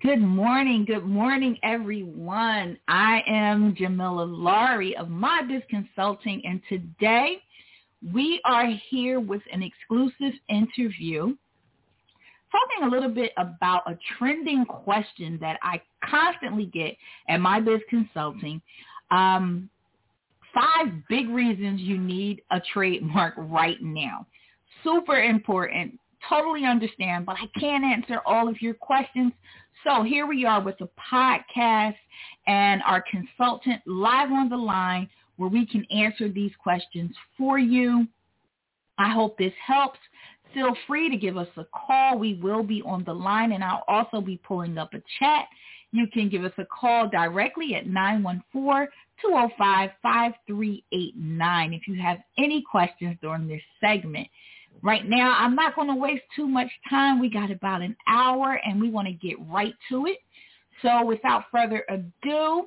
Good morning. Good morning, everyone. I am Jamila Laurie of Biz Consulting, and today we are here with an exclusive interview talking a little bit about a trending question that I constantly get at My Biz Consulting. Um, five big reasons you need a trademark right now. Super important. Totally understand, but I can't answer all of your questions. So here we are with the podcast and our consultant live on the line where we can answer these questions for you. I hope this helps. Feel free to give us a call. We will be on the line and I'll also be pulling up a chat. You can give us a call directly at 914-205-5389 if you have any questions during this segment. Right now, I'm not going to waste too much time. We got about an hour and we want to get right to it. So without further ado,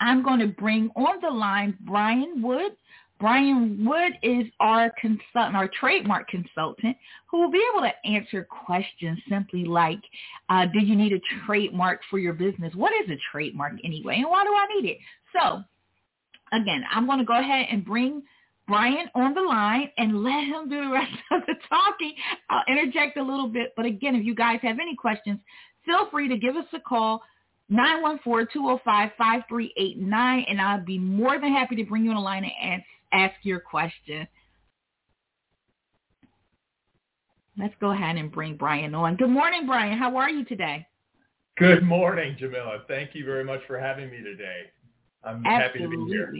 I'm going to bring on the line Brian Wood. Brian Wood is our consultant, our trademark consultant, who will be able to answer questions simply like, uh, do you need a trademark for your business? What is a trademark anyway, and why do I need it? So, again, I'm going to go ahead and bring Brian on the line and let him do the rest of the talking. I'll interject a little bit, but again, if you guys have any questions, feel free to give us a call, 914-205-5389, and I'll be more than happy to bring you on the line and ask your question. Let's go ahead and bring Brian on. Good morning, Brian. How are you today? Good morning, Jamila. Thank you very much for having me today. I'm Absolutely. happy to be here.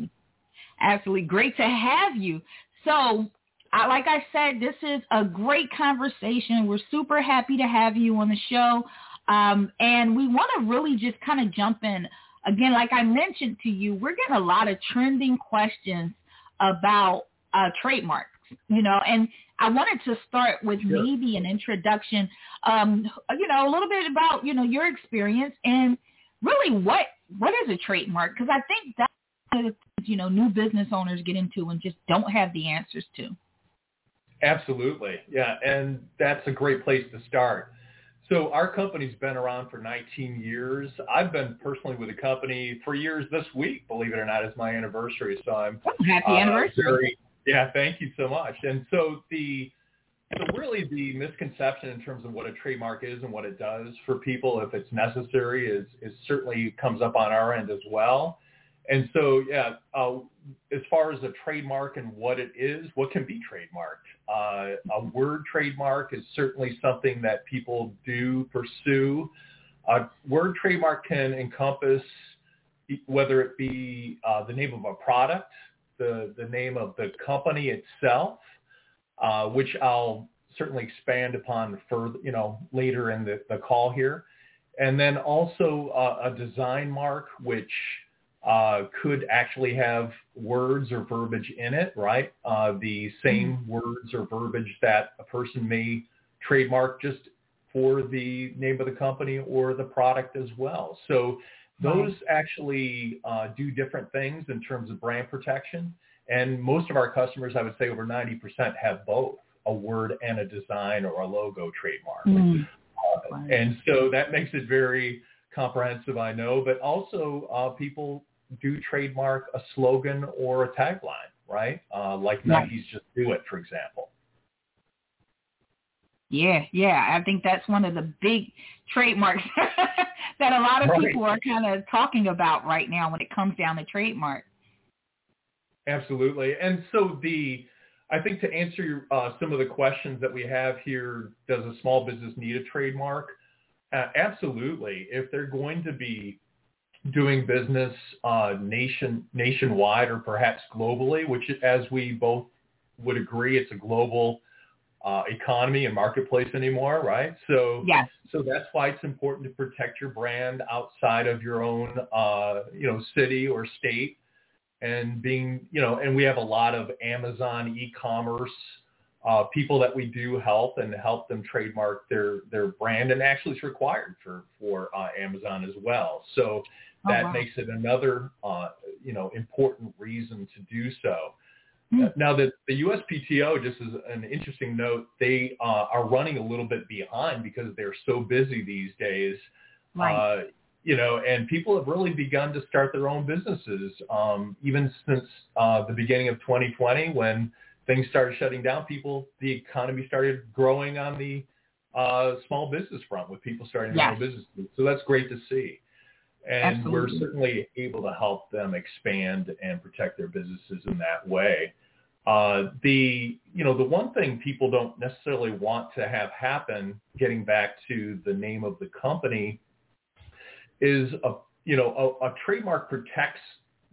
Absolutely. Great to have you. So I, like I said, this is a great conversation. We're super happy to have you on the show. Um, and we want to really just kind of jump in. Again, like I mentioned to you, we're getting a lot of trending questions about uh, trademarks, you know, and I wanted to start with Sure. maybe an introduction, um, you know, a little bit about, you know, your experience and really what, what is a trademark? Because I think that's one of the things, you know, new business owners get into and just don't have the answers to. Absolutely. Yeah. And that's a great place to start. So our company's been around for 19 years. I've been personally with the company for years this week, believe it or not, is my anniversary. So I'm Happy uh, anniversary. very- yeah, thank you so much. And so the so really the misconception in terms of what a trademark is and what it does for people if it's necessary is is certainly comes up on our end as well. And so yeah, uh, as far as a trademark and what it is, what can be trademarked? Uh, a word trademark is certainly something that people do pursue. A word trademark can encompass whether it be uh, the name of a product, the, the name of the company itself, uh, which I'll certainly expand upon further, you know, later in the, the call here. And then also uh, a design mark, which uh, could actually have words or verbiage in it, right? Uh, the same words or verbiage that a person may trademark just for the name of the company or the product as well. So those actually uh, do different things in terms of brand protection. And most of our customers, I would say over 90% have both a word and a design or a logo trademark. Mm. Uh, and so that makes it very comprehensive, I know, but also uh, people do trademark a slogan or a tagline, right? Uh, like Right. Nike's Just Do It, for example. Yeah, yeah. I think that's one of the big trademarks that a lot of Right. people are kind of talking about right now when it comes down to trademark. Absolutely. And so the, I think to answer uh, some of the questions that we have here, does a small business need a trademark? Uh, absolutely. If they're going to be doing business uh, nation nationwide or perhaps globally, which as we both would agree, it's a global uh, economy and marketplace anymore, right? So Yes. so that's why it's important to protect your brand outside of your own, uh, you know, city or state. And being, you know, and we have a lot of Amazon e-commerce uh, people that we do help and help them trademark their their brand, and actually it's required for for uh, Amazon as well. So Oh, that wow. makes it another, uh, you know, important reason to do so. Hmm. Now the, the USPTO, just as an interesting note, they uh, are running a little bit behind because they're so busy these days Right. Uh, you know, and people have really begun to start their own businesses, um, even since uh, the beginning of 2020 when things started shutting down. People, the economy started growing on the uh, small business front with people starting their Yes. own businesses. So that's great to see. And we're certainly able to help them expand and protect their businesses in that way. Uh, the you know the one thing people don't necessarily want to have happen, getting back to the name of the company, is a you know a, a trademark protects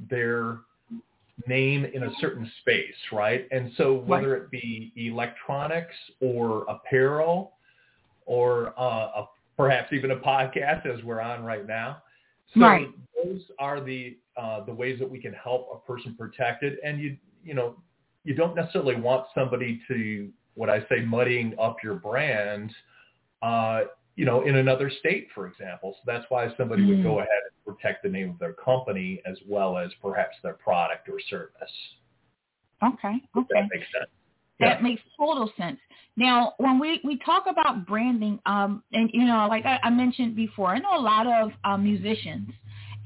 their name in a certain space, right? And so whether it be electronics or apparel or uh, a, perhaps even a podcast as we're on right now. So Right. those are the uh, the ways that we can help a person protect it. And you you know you don't necessarily want somebody to what I say muddying up your brand, uh, you know, in another state, for example. So that's why somebody Mm. would go ahead and protect the name of their company as well as perhaps their product or service. Okay. If Okay. that makes sense. That makes total sense. Now, when we, we talk about branding, um, and you know, like I, I mentioned before, I know a lot of uh, musicians,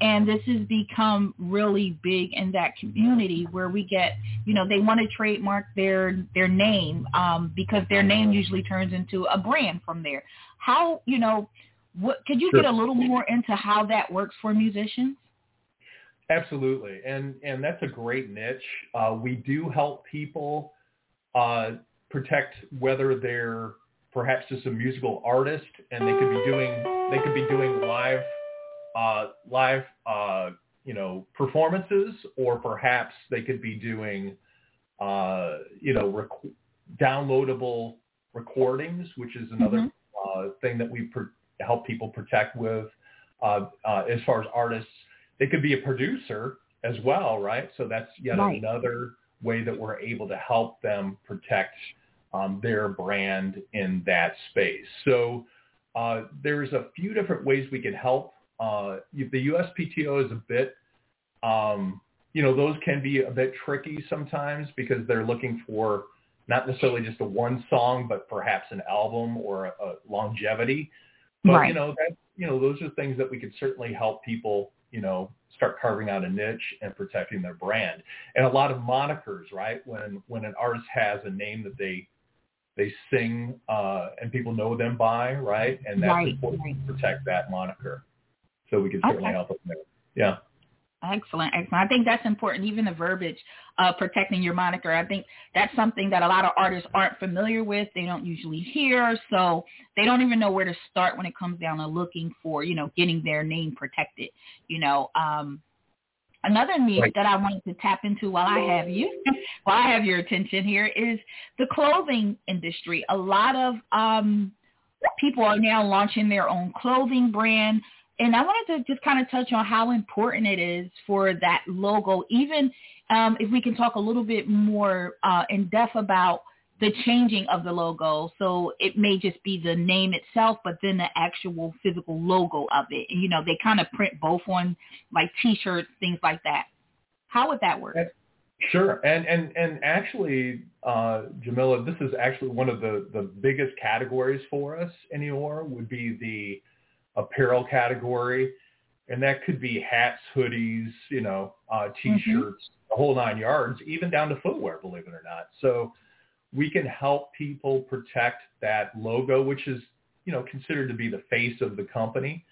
and this has become really big in that community where we get, you know, they want to trademark their their name um, because their name usually turns into a brand from there. How, you know, what could you Sure. get a little more into how that works for musicians? Absolutely, and and that's a great niche. Uh, we do help people uh, protect whether they're perhaps just a musical artist, and they could be doing they could be doing live uh, live uh, you know performances, or perhaps they could be doing uh, you know rec- downloadable recordings, which is another Mhm. uh, thing that we pr- help people protect with uh, uh, as far as artists. They could be a producer as well, right? So that's yet Right. another way that we're able to help them protect um, their brand in that space. So uh, there's a few different ways we can help. Uh, the USPTO is a bit, um, you know, those can be a bit tricky sometimes because they're looking for not necessarily just a one song, but perhaps an album or a, a longevity. But Right. you know, that you know, those are things that we could certainly help people, you know, start carving out a niche and protecting their brand. And a lot of monikers, right? When when an artist has a name that they they sing uh, and people know them by, right? And that's Right, important right. to protect that moniker. So we can certainly Okay. help them there. Yeah. Excellent, excellent. I think that's important, even the verbiage, of protecting your moniker. I think that's something that a lot of artists aren't familiar with. They don't usually hear, so they don't even know where to start when it comes down to looking for, you know, getting their name protected. You know, um, another niche Right. that I wanted to tap into while I have you, while I have your attention here, is the clothing industry. A lot of um, people are now launching their own clothing brand and I wanted to just kind of touch on how important it is for that logo, even um, if we can talk a little bit more uh, in depth about the changing of the logo. So it may just be the name itself, but then the actual physical logo of it. You know, they kind of print both on like T-shirts, things like that. How would that work? Sure, and and and actually, uh, Jamila, this is actually one of the the biggest categories for us anymore. Would be the apparel category, and that could be hats, hoodies, you know, uh, t-shirts, the whole nine yards, even down to footwear, believe it or not. So we can help people protect that logo, which is you know considered to be the face of the company.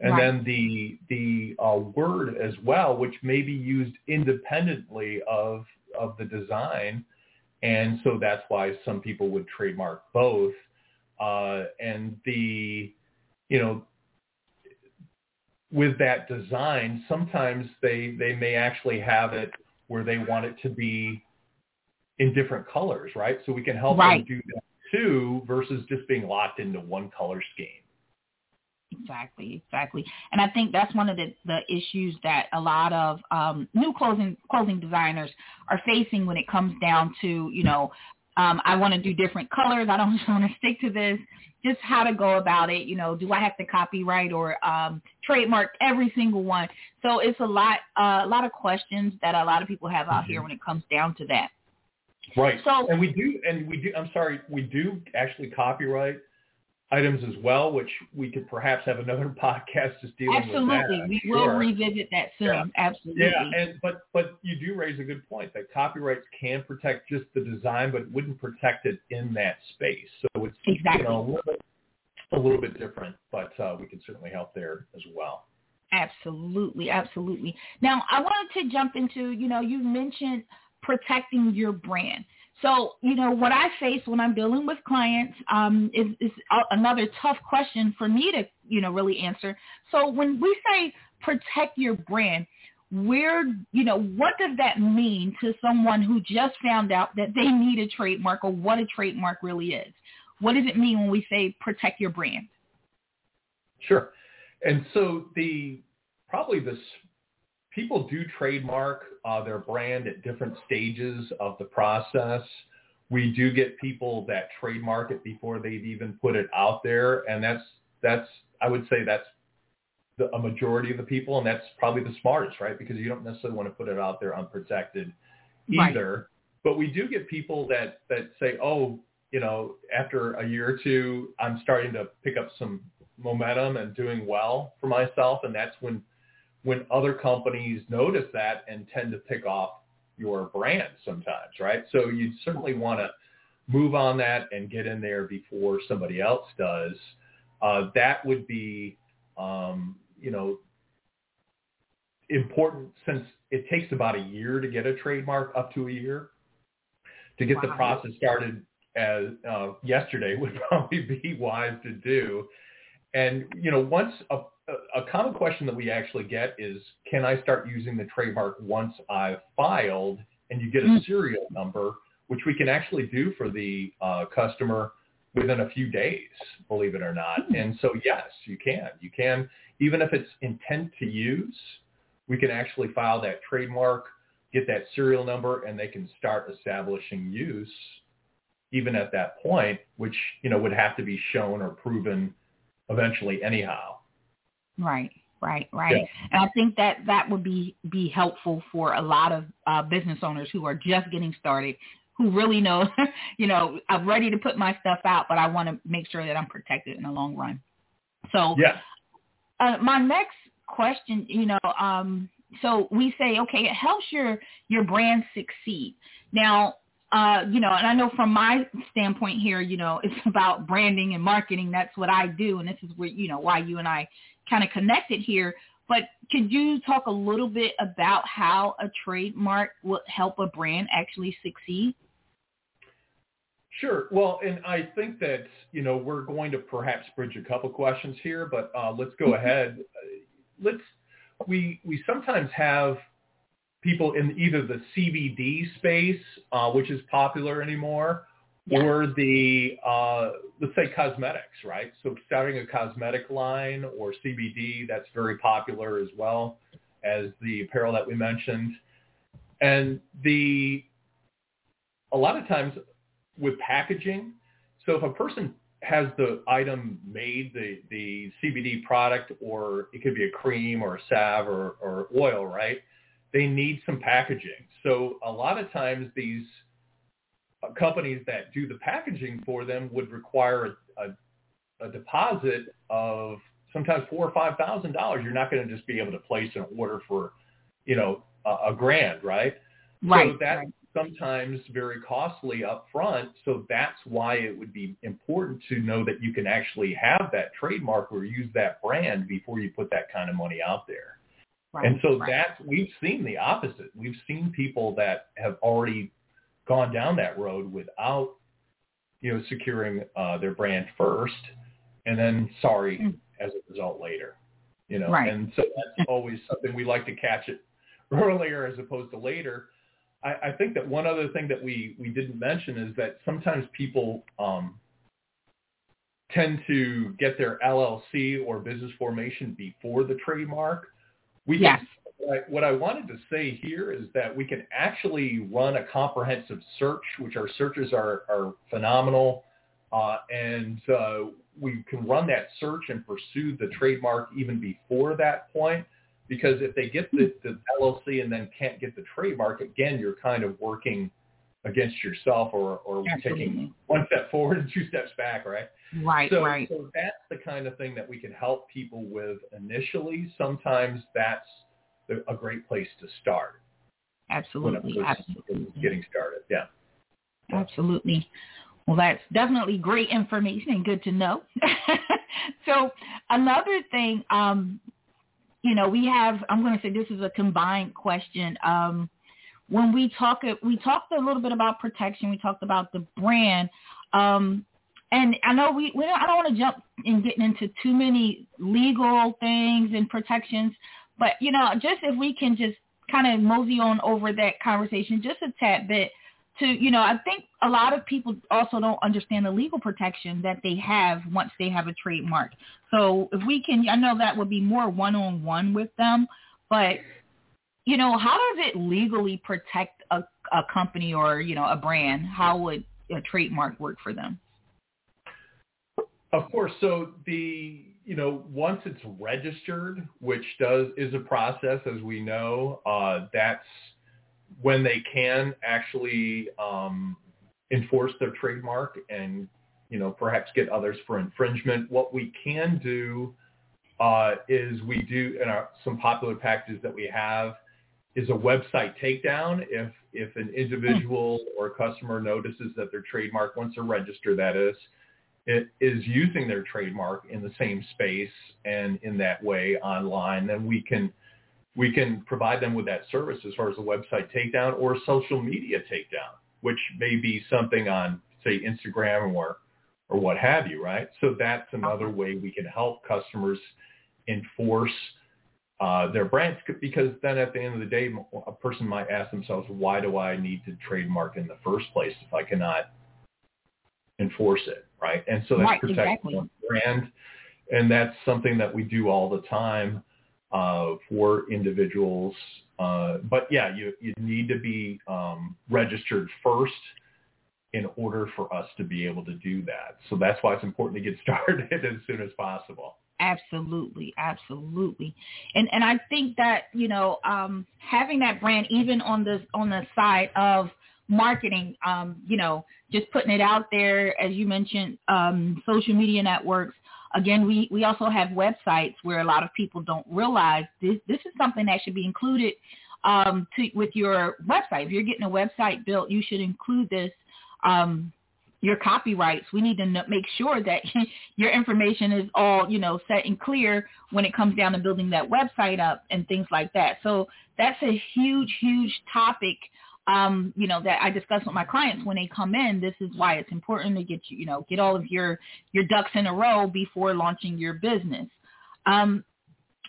And Right. then the the uh, word as well, which may be used independently of of the design, and so that's why some people would trademark both. Uh, and the you know with that design, sometimes they they may actually have it where they want it to be in different colors, right? So we can help Right. them do that too, versus just being locked into one color scheme. Exactly, exactly. And I think that's one of the, the issues that a lot of um, new clothing clothing designers are facing when it comes down to, you know, um, I want to do different colors. I don't just want to stick to this. Just how to go about it. You know, do I have to copyright or um, trademark every single one? So it's a lot, uh, a lot of questions that a lot of people have out here when it comes down to that. Right. So- and we do, and we do. I'm sorry, we do actually copyright. Items as well, which we could perhaps have another podcast just dealing Absolutely. with that. Absolutely, we sure. will revisit that soon. Yeah. Absolutely. Yeah, and but but you do raise a good point that copyrights can protect just the design, but wouldn't protect it in that space. So it's Exactly. you know a little bit, a little bit different, but uh, we can certainly help there as well. Absolutely, absolutely. Now, I wanted to jump into, you know, you mentioned protecting your brand. So, you know, what I face when I'm dealing with clients um, is, is another tough question for me to, you know, really answer. So when we say protect your brand, where, you know, what does that mean to someone who just found out that they need a trademark or what a trademark really is? What does it mean when we say protect your brand? Sure. And so the probably this people do trademark uh, their brand at different stages of the process. We do get people that trademark it before they've even put it out there, and that's that's I would say that's the, a majority of the people, and that's probably the smartest, right? Because you don't necessarily want to put it out there unprotected Right. either. But we do get people that that say, oh, you know, after a year or two, I'm starting to pick up some momentum and doing well for myself, and that's when when other companies notice that and tend to pick off your brand sometimes, right? So you certainly want to move on that and get in there before somebody else does. Uh, that would be, um, you know, important since it takes about a year to get a trademark, up to a year, to get the process started as uh, yesterday would probably be wise to do. And you know, once a, a common question that we actually get is, can I start using the trademark once I've filed? And you get a Mm. serial number, which we can actually do for the uh, customer within a few days, believe it or not. Mm. And so, yes, you can. You can, even if it's intent to use, we can actually file that trademark, get that serial number, and they can start establishing use even at that point, which, you know, would have to be shown or proven eventually anyhow. Right, right, right. Yeah. And I think that that would be be helpful for a lot of uh, business owners who are just getting started, who really know, you know, I'm ready to put my stuff out, but I want to make sure that I'm protected in the long run. So yeah. uh, my next question, you know, um, so we say, okay, it helps your your brand succeed. Now, uh, you know, and I know from my standpoint here, you know, it's about branding and marketing. That's what I do, and this is where you know why you and I kind of connected here. But could you talk a little bit about how a trademark will help a brand actually succeed? Sure. Well, and I think that, you know, we're going to perhaps bridge a couple questions here, but uh, let's go ahead. Uh, Let's, we, we sometimes have people in either the CBD space, uh, which is popular anymore, Yeah. or the, uh, let's say cosmetics, right? So starting a cosmetic line or CBD, that's very popular as well as the apparel that we mentioned. And the, a lot of times with packaging. So if a person has the item made, the, the CBD product, or it could be a cream or a salve or, or oil, right? They need some packaging. So a lot of times these Uh, companies that do the packaging for them would require a, a, a deposit of sometimes four or five thousand dollars. You're not going to just be able to place an order for, you know, a, a grand, right? Right. So that's right. sometimes very costly up front. So that's why it would be important to know that you can actually have that trademark or use that brand before you put that kind of money out there. right. and so right. that's we've seen the opposite. We've seen people that have already gone down that road without, you know, securing uh, their brand first, and then sorry Mm. as a result later. You know, Right. and so that's always something we like to catch it earlier as opposed to later. I, I think that one other thing that we we didn't mention is that sometimes people um, tend to get their LLC or business formation before the trademark. We Yes. What I- what I wanted to say here is that we can actually run a comprehensive search, which our searches are, are phenomenal, uh, and uh, we can run that search and pursue the trademark even before that point. Because if they get the, the LLC and then can't get the trademark, again, you're kind of working against yourself or, or taking one step forward and two steps back, right? Right, so, right. So that's the kind of thing that we can help people with initially. Sometimes that's a great place to start. Absolutely, absolutely. Getting started, yeah. Absolutely. Well, that's definitely great information and good to know. so another thing, um, you know, we have, I'm going to say this is a combined question. Um, when we talk, we talked a little bit about protection. We talked about the brand. Um, and I know we, we don't, I don't want to jump in getting into too many legal things and protections, but you know, just if we can just kind of mosey on over that conversation just a tad bit to, you know, I think a lot of people also don't understand the legal protection that they have once they have a trademark. So if we can, I know that would be more one-on-one with them, but you know, how does it legally protect a, a company or, you know, a brand? How would a trademark work for them? Of course. So the, you know, once it's registered, which does is a process, as we know, uh, that's when they can actually um, enforce their trademark and, you know, perhaps get others for infringement. What we can do uh, is we do in our, some popular packages that we have is a website takedown if if an individual or customer notices that their trademark, once they're registered, that is, it is using their trademark in the same space and in that way online, then we can we can provide them with that service as far as a website takedown or social media takedown, which may be something on say Instagram or or what have you, right? So that's another way we can help customers enforce uh, their brands because then at the end of the day, a person might ask themselves, why do I need to trademark in the first place if I cannot enforce it, right? And so that's right, protecting exactly. brand, and that's something that we do all the time uh, for individuals. Uh, but yeah, you you need to be um, registered first in order for us to be able to do that. So that's why it's important to get started as soon as possible. Absolutely, absolutely, and and I think that you know um, having that brand even on the on the side of marketing, um, you know, just putting it out there as you mentioned, um, social media networks. Again, we we also have websites where a lot of people don't realize this this is something that should be included um, to, with your website. If you're getting a website built, you should include this. Um, your copyrights. We need to make sure that your information is all, you know, set and clear when it comes down to building that website up and things like that. So that's a huge, huge topic, um, you know, that I discuss with my clients when they come in. This is why it's important to get you, you know, get all of your, your ducks in a row before launching your business. Um,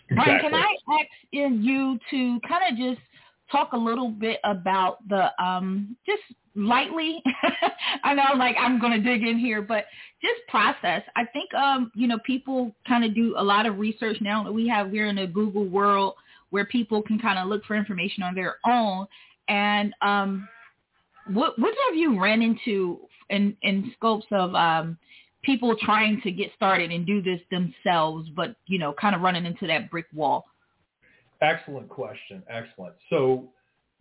exactly. Brian, can I ask you to kind of just talk a little bit about the um, just lightly. I know like I'm going to dig in here, but just process. I think, um, you know, people kind of do a lot of research now that we have, we're in a Google world where people can kind of look for information on their own. And um, what, what have you ran into in, in scopes of um, people trying to get started and do this themselves, but, you know, kind of running into that brick wall? Excellent question. Excellent. So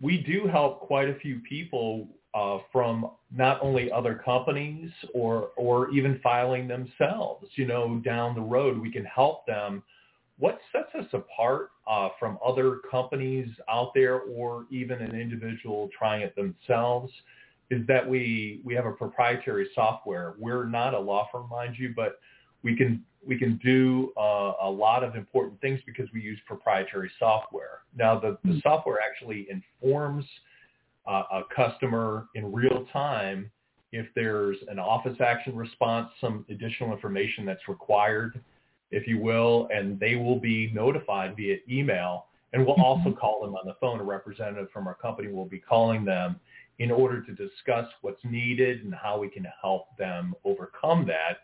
we do help quite a few people uh, from not only other companies or or even filing themselves. You know, down the road, we can help them. What sets us apart uh, from other companies out there, or even an individual trying it themselves, is that we we have a proprietary software. We're not a law firm, mind you, but we can we can do uh, a lot of important things because we use proprietary software. Now, the, the software actually informs uh, a customer in real time if there's an office action response, some additional information that's required, if you will, and they will be notified via email. And we'll also call them on the phone. A representative from our company will be calling them in order to discuss what's needed and how we can help them overcome that.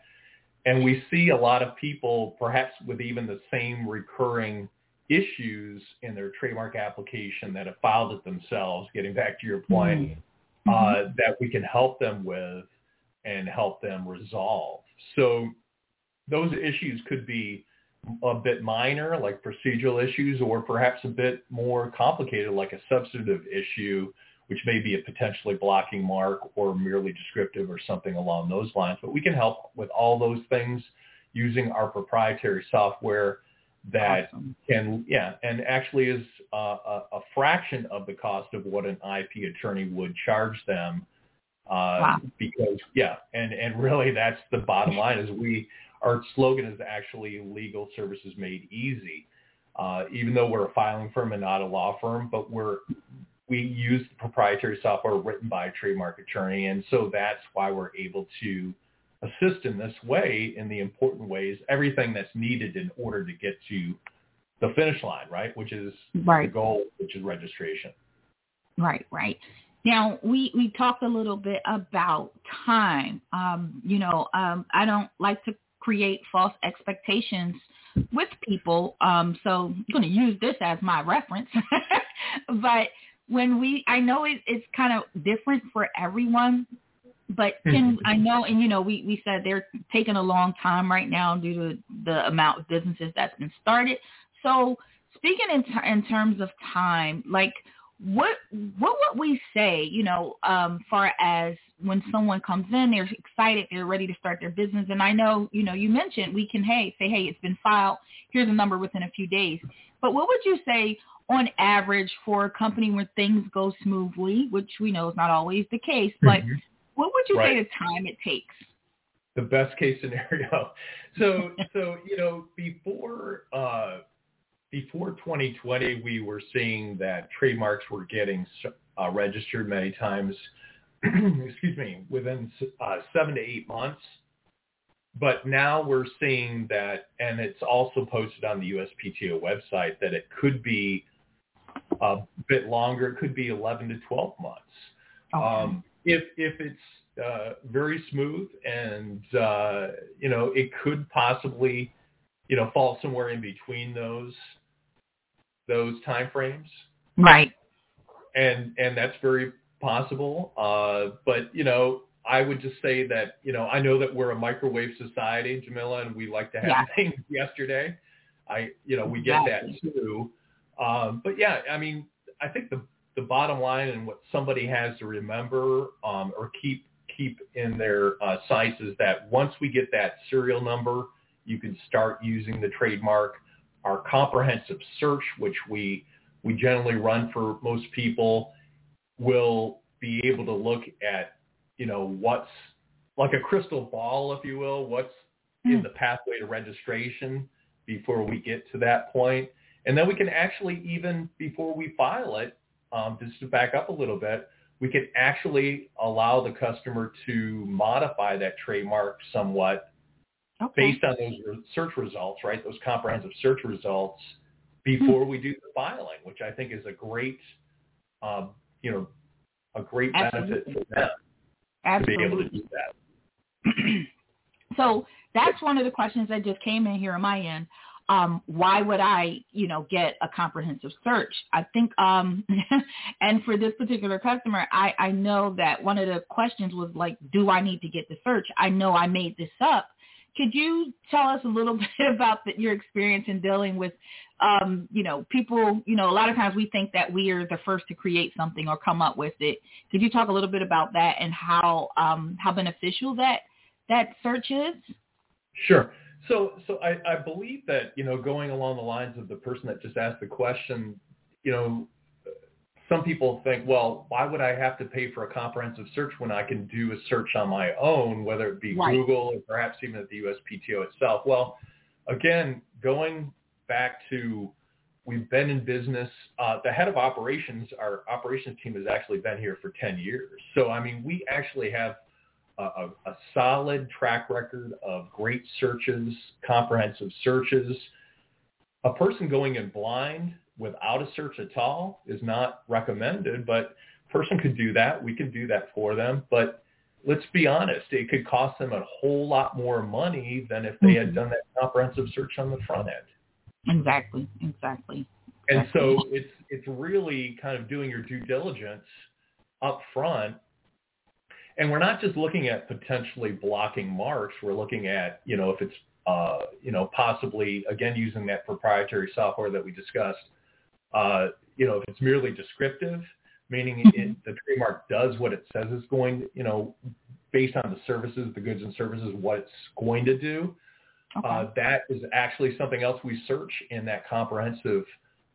And we see a lot of people, perhaps with even the same recurring issues in their trademark application that have filed it themselves, getting back to your point, mm-hmm. uh, that we can help them with and help them resolve. So those issues could be a bit minor, like procedural issues, or perhaps a bit more complicated, like a substantive issue which may be a potentially blocking mark or merely descriptive or something along those lines. But we can help with all those things using our proprietary software that awesome. can, yeah, and actually is a, a, fraction of the cost of what an IP attorney would charge them. Uh, wow. Because, yeah, and, and really that's the bottom line is we, our slogan is actually legal services made easy. Uh, even though we're a filing firm and not a law firm, but we're we use proprietary software written by a trademark attorney, and so that's why we're able to assist in this way in the important ways, everything that's needed in order to get to the finish line, right? Which is right. the goal, which is registration. Right, right. Now we we talked a little bit about time. Um, you know, um, I don't like to create false expectations with people. Um, so I'm going to use this as my reference. but when we, I know it, it's kind of different for everyone, but can I know, and you know, we, we said they're taking a long time right now due to the amount of businesses that's been started. So speaking in, t- in terms of time, like what what would we say, you know, um, far as when someone comes in, they're excited, they're ready to start their business, and I know, you know, you mentioned we can, hey, say, hey, it's been filed, here's a number within a few days. But what would you say on average for a company where things go smoothly, which we know is not always the case, but mm-hmm. what would you right. say the time it takes? The best case scenario. So, so you know, before uh, before 2020, we were seeing that trademarks were getting uh, registered many times, excuse me, within uh, seven to eight months. But now we're seeing that, and it's also posted on the USPTO website, that it could be a bit longer. It could be 11 to 12 months. Okay. Um, if if it's uh, very smooth and uh, you know it could possibly you know fall somewhere in between those those time frames. Right. And and that's very possible. Uh, but you know, I would just say that you know I know that we're a microwave society, Jamila, and we like to have yeah. things yesterday. I you know we get that too. Um, but yeah, I mean, I think the the bottom line and what somebody has to remember um, or keep keep in their uh, sights is that once we get that serial number, you can start using the trademark our comprehensive search, which we we generally run for most people, will be able to look at, you know, what's like a crystal ball, if you will, what's mm. in hmm. the pathway to registration before we get to that point. And then we can actually, even before we file it, um, just to back up a little bit, we can actually allow the customer to modify that trademark somewhat okay. based on those search results, right? Those comprehensive search results before we do the filing, which I think is a great, um, you know, a great Absolutely. benefit for them Absolutely. to be able to do that. so that's one of the questions that just came in here on my end. Um, why would I, you know, get a comprehensive search? I think, um, and for this particular customer, I, I know that one of the questions was like, do I need to get the search? I know I made this up could you tell us a little bit about the, your experience in dealing with, um, you know, people, you know, a lot of times we think that we are the first to create something or come up with it. Could you talk a little bit about that and how, um, how beneficial that, that search is? Sure. So, so I, I believe that, you know, going along the lines of the person that just asked the question, you know, some people think, well, why would I have to pay for a comprehensive search when I can do a search on my own, whether it be right. Google or perhaps even at the USPTO itself? Well, again, going back to we've been in business. Uh, the head of operations, our operations team has actually been here for 10 years. So, I mean, we actually have a, a, a solid track record of great searches, comprehensive searches. A person going in blind without a search at all is not recommended, but person could do that. We could do that for them. But let's be honest, it could cost them a whole lot more money than if they mm-hmm. had done that comprehensive search on the front end. Exactly, exactly. And so it's it's really kind of doing your due diligence up front. And we're not just looking at potentially blocking marks. We're looking at, you know, if it's, uh, you know, possibly, again, using that proprietary software that we discussed, uh, you know, if it's merely descriptive, meaning it, Mhm. the trademark does what it says it's going you know, based on the services, the goods and services, what it's going to do. Okay. Uh, that is actually something else we search in that comprehensive,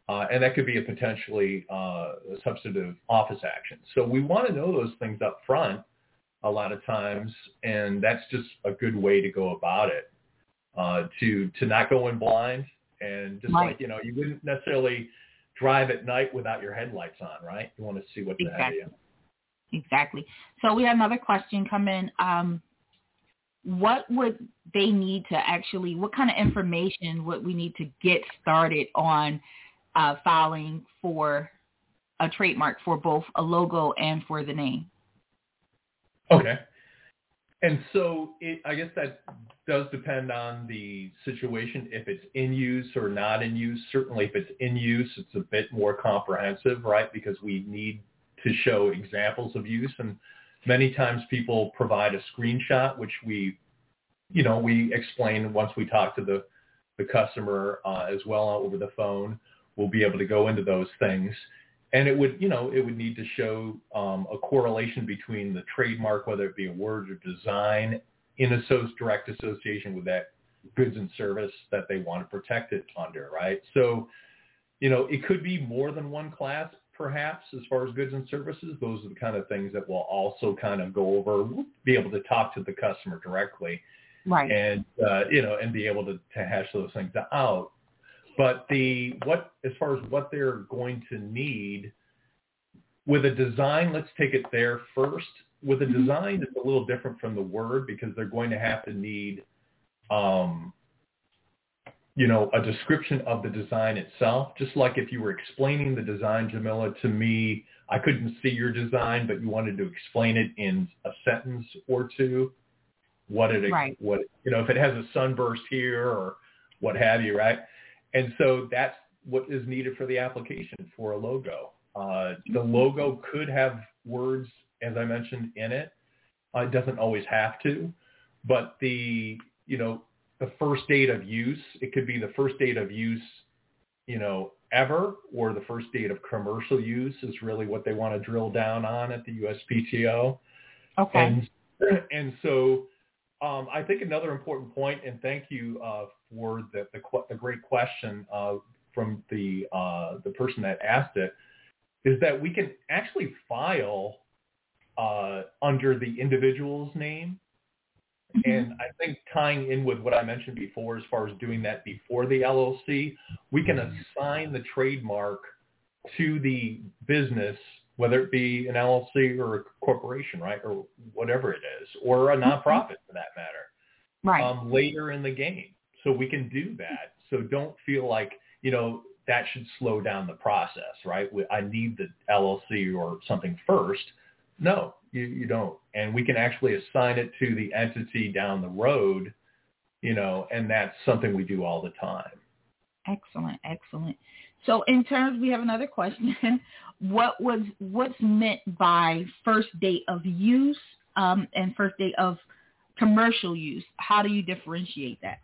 uh, and that could be a potentially uh, a substantive office action. So we want to know those things up front a lot of times, and that's just a good way to go about it. Uh, to to not go in blind, and just Right. like you know, you wouldn't necessarily drive at night without your headlights on, right? You want to see what's ahead of you. Exactly. So we have another question come in. Um, what would they need to actually, what kind of information would we need to get started on uh, filing for a trademark for both a logo and for the name? Okay. And so it, I guess that does depend on the situation, if it's in use or not in use. Certainly if it's in use, it's a bit more comprehensive, right? Because we need to show examples of use. And many times people provide a screenshot, which we, you know, we explain once we talk to the, the customer uh, as well over the phone. We'll be able to go into those things and it would you know it would need to show um, a correlation between the trademark whether it be a word or design in a so direct association with that goods and service that they want to protect it under right? So you know it could be more than one class perhaps as far as goods and services. Those are the kind of things that we'll also kind of go over we'll be able to talk to the customer directly. Right. and uh, you know and be able to, to hash those things out but the what as far as what they're going to need with a design, let's take it there first. With a Mhm. design, it's a little different from the word because they're going to have to need, um, you know, a description of the design itself. Just like if you were explaining the design, Jamila, to me, I couldn't see your design, but you wanted to explain it in a sentence or two. What it, Right. what you know, if it has a sunburst here or what have you, right? And so that's what is needed for the application for a logo. Uh, the logo could have words, as I mentioned, in it. Uh, it doesn't always have to, but the you know the first date of use, it could be the first date of use, you know, ever, or the first date of commercial use is really what they want to drill down on at the USPTO. Okay. And and so um, I think another important point, and thank you uh, for the, the, the great question uh, from the uh, the person that asked it, is that we can actually file uh, under the individual's name. Mhm. And I think tying in with what I mentioned before, as far as doing that before the LLC, we can assign the trademark to the business, whether it be an LLC or a corporation, right, or whatever it is, or a nonprofit for that matter, right. um, later in the game. So we can do that. So don't feel like you know that should slow down the process, right? I need the LLC or something first. No, you, you don't. And we can actually assign it to the entity down the road, you know, and that's something we do all the time. Excellent, excellent. So in terms, we have another question. What was what's meant by first date of use um, and first date of commercial use? How do you differentiate that?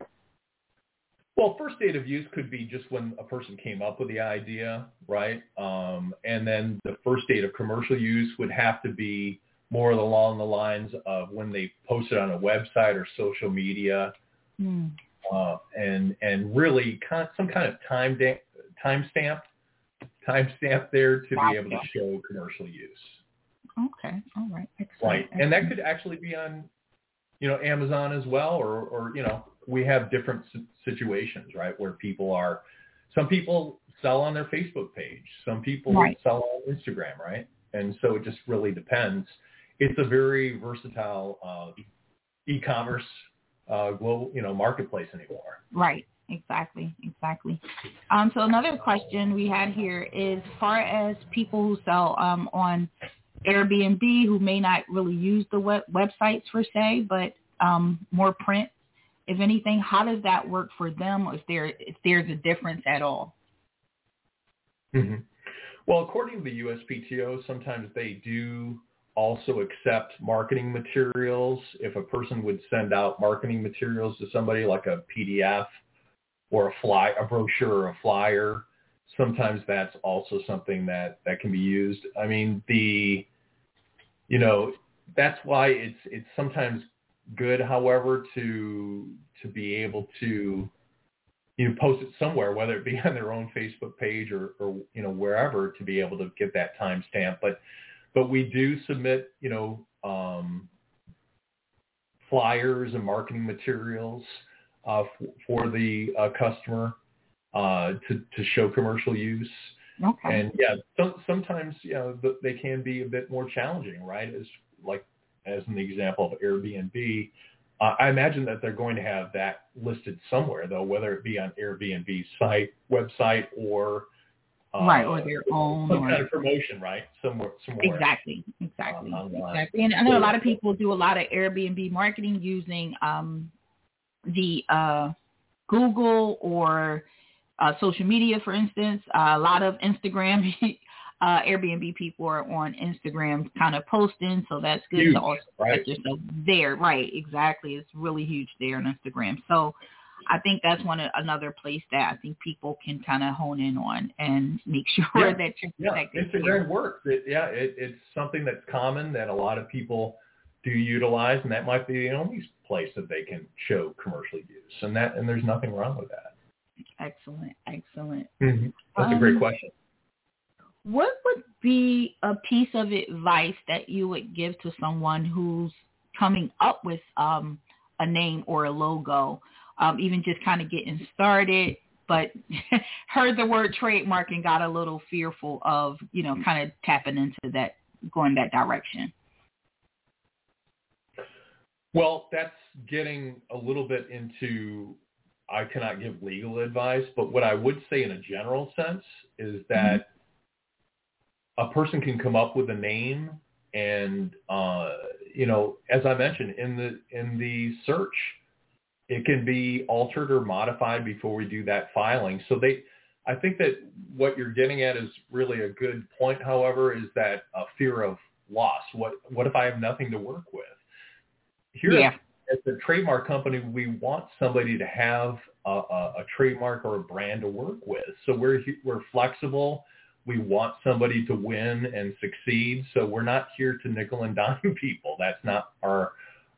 Well, first date of use could be just when a person came up with the idea, right? Um, and then the first date of commercial use would have to be more along the lines of when they posted on a website or social media, Hmm. uh, and and really kind some kind of time da- time stamp time stamp there to be able to show commercial use, Okay, all right, excellent. right? And that could actually be on, you know, Amazon as well, or or you know, we have different situations, right, where people are. Some people sell on their Facebook page. Some people Right. sell on Instagram, right? And so it just really depends. It's a very versatile uh, e-commerce uh, global, you know, marketplace anymore. Right. Exactly. Exactly. Um, so another question we had here is, as far as people who sell um, on Airbnb who may not really use the web- websites per se, but um, more print, if anything, how does that work for them? If there if there's a difference at all? hmm Well, according to the USPTO, sometimes they do also accept marketing materials. If a person would send out marketing materials to somebody like a PDF or a fly, a brochure or a flyer, sometimes that's also something that that can be used. I mean, the you know that's why it's it's sometimes good, however, to to be able to you know post it somewhere, whether it be on their own Facebook page or or you know wherever, to be able to get that timestamp. But but we do submit you know um, flyers and marketing materials uh, f- for the uh, customer uh, to to show commercial use. Okay. And yeah, some, sometimes you know they can be a bit more challenging, right? As like as an example of Airbnb, uh, I imagine that they're going to have that listed somewhere, though, whether it be on Airbnb site, website, or uh, right, or their own, some or, kind of promotion, right? Somewhere, somewhere. exactly, exactly, Uh, exactly. And I know a lot of people do a lot of Airbnb marketing using um, the uh, Google or uh, social media, for instance. Uh, a lot of Instagram uh, Airbnb people are on Instagram kind of posting, so that's good Huge, to also right? put yourself there. Right, exactly. It's really huge there on Instagram. So I think that's one another place that I think people can kind of hone in on and make sure Yeah. that you're Yeah, protected. Instagram works. It, yeah, it, it's something that's common that a lot of people do utilize, and that might be the only place that they can show commercial use, and that and there's nothing wrong with that. Excellent, excellent. That's a great Um, question. What would be a piece of advice that you would give to someone who's coming up with um, a name or a logo, um, even just kind of getting started, but heard the word trademark and got a little fearful of, you know, kind of tapping into that, going that direction? Well, that's getting a little bit into I cannot give legal advice, but what I would say in a general sense is that a person can come up with a name and uh, you know, as I mentioned in the in the search, it can be altered or modified before we do that filing. So they I think that what you're getting at is really a good point, however, is that a fear of loss. What what if I have nothing to work with? Here Yeah. as a trademark company, we want somebody to have a, a, a trademark or a brand to work with. So we're we're flexible. We want somebody to win and succeed. So we're not here to nickel and dime people. That's not our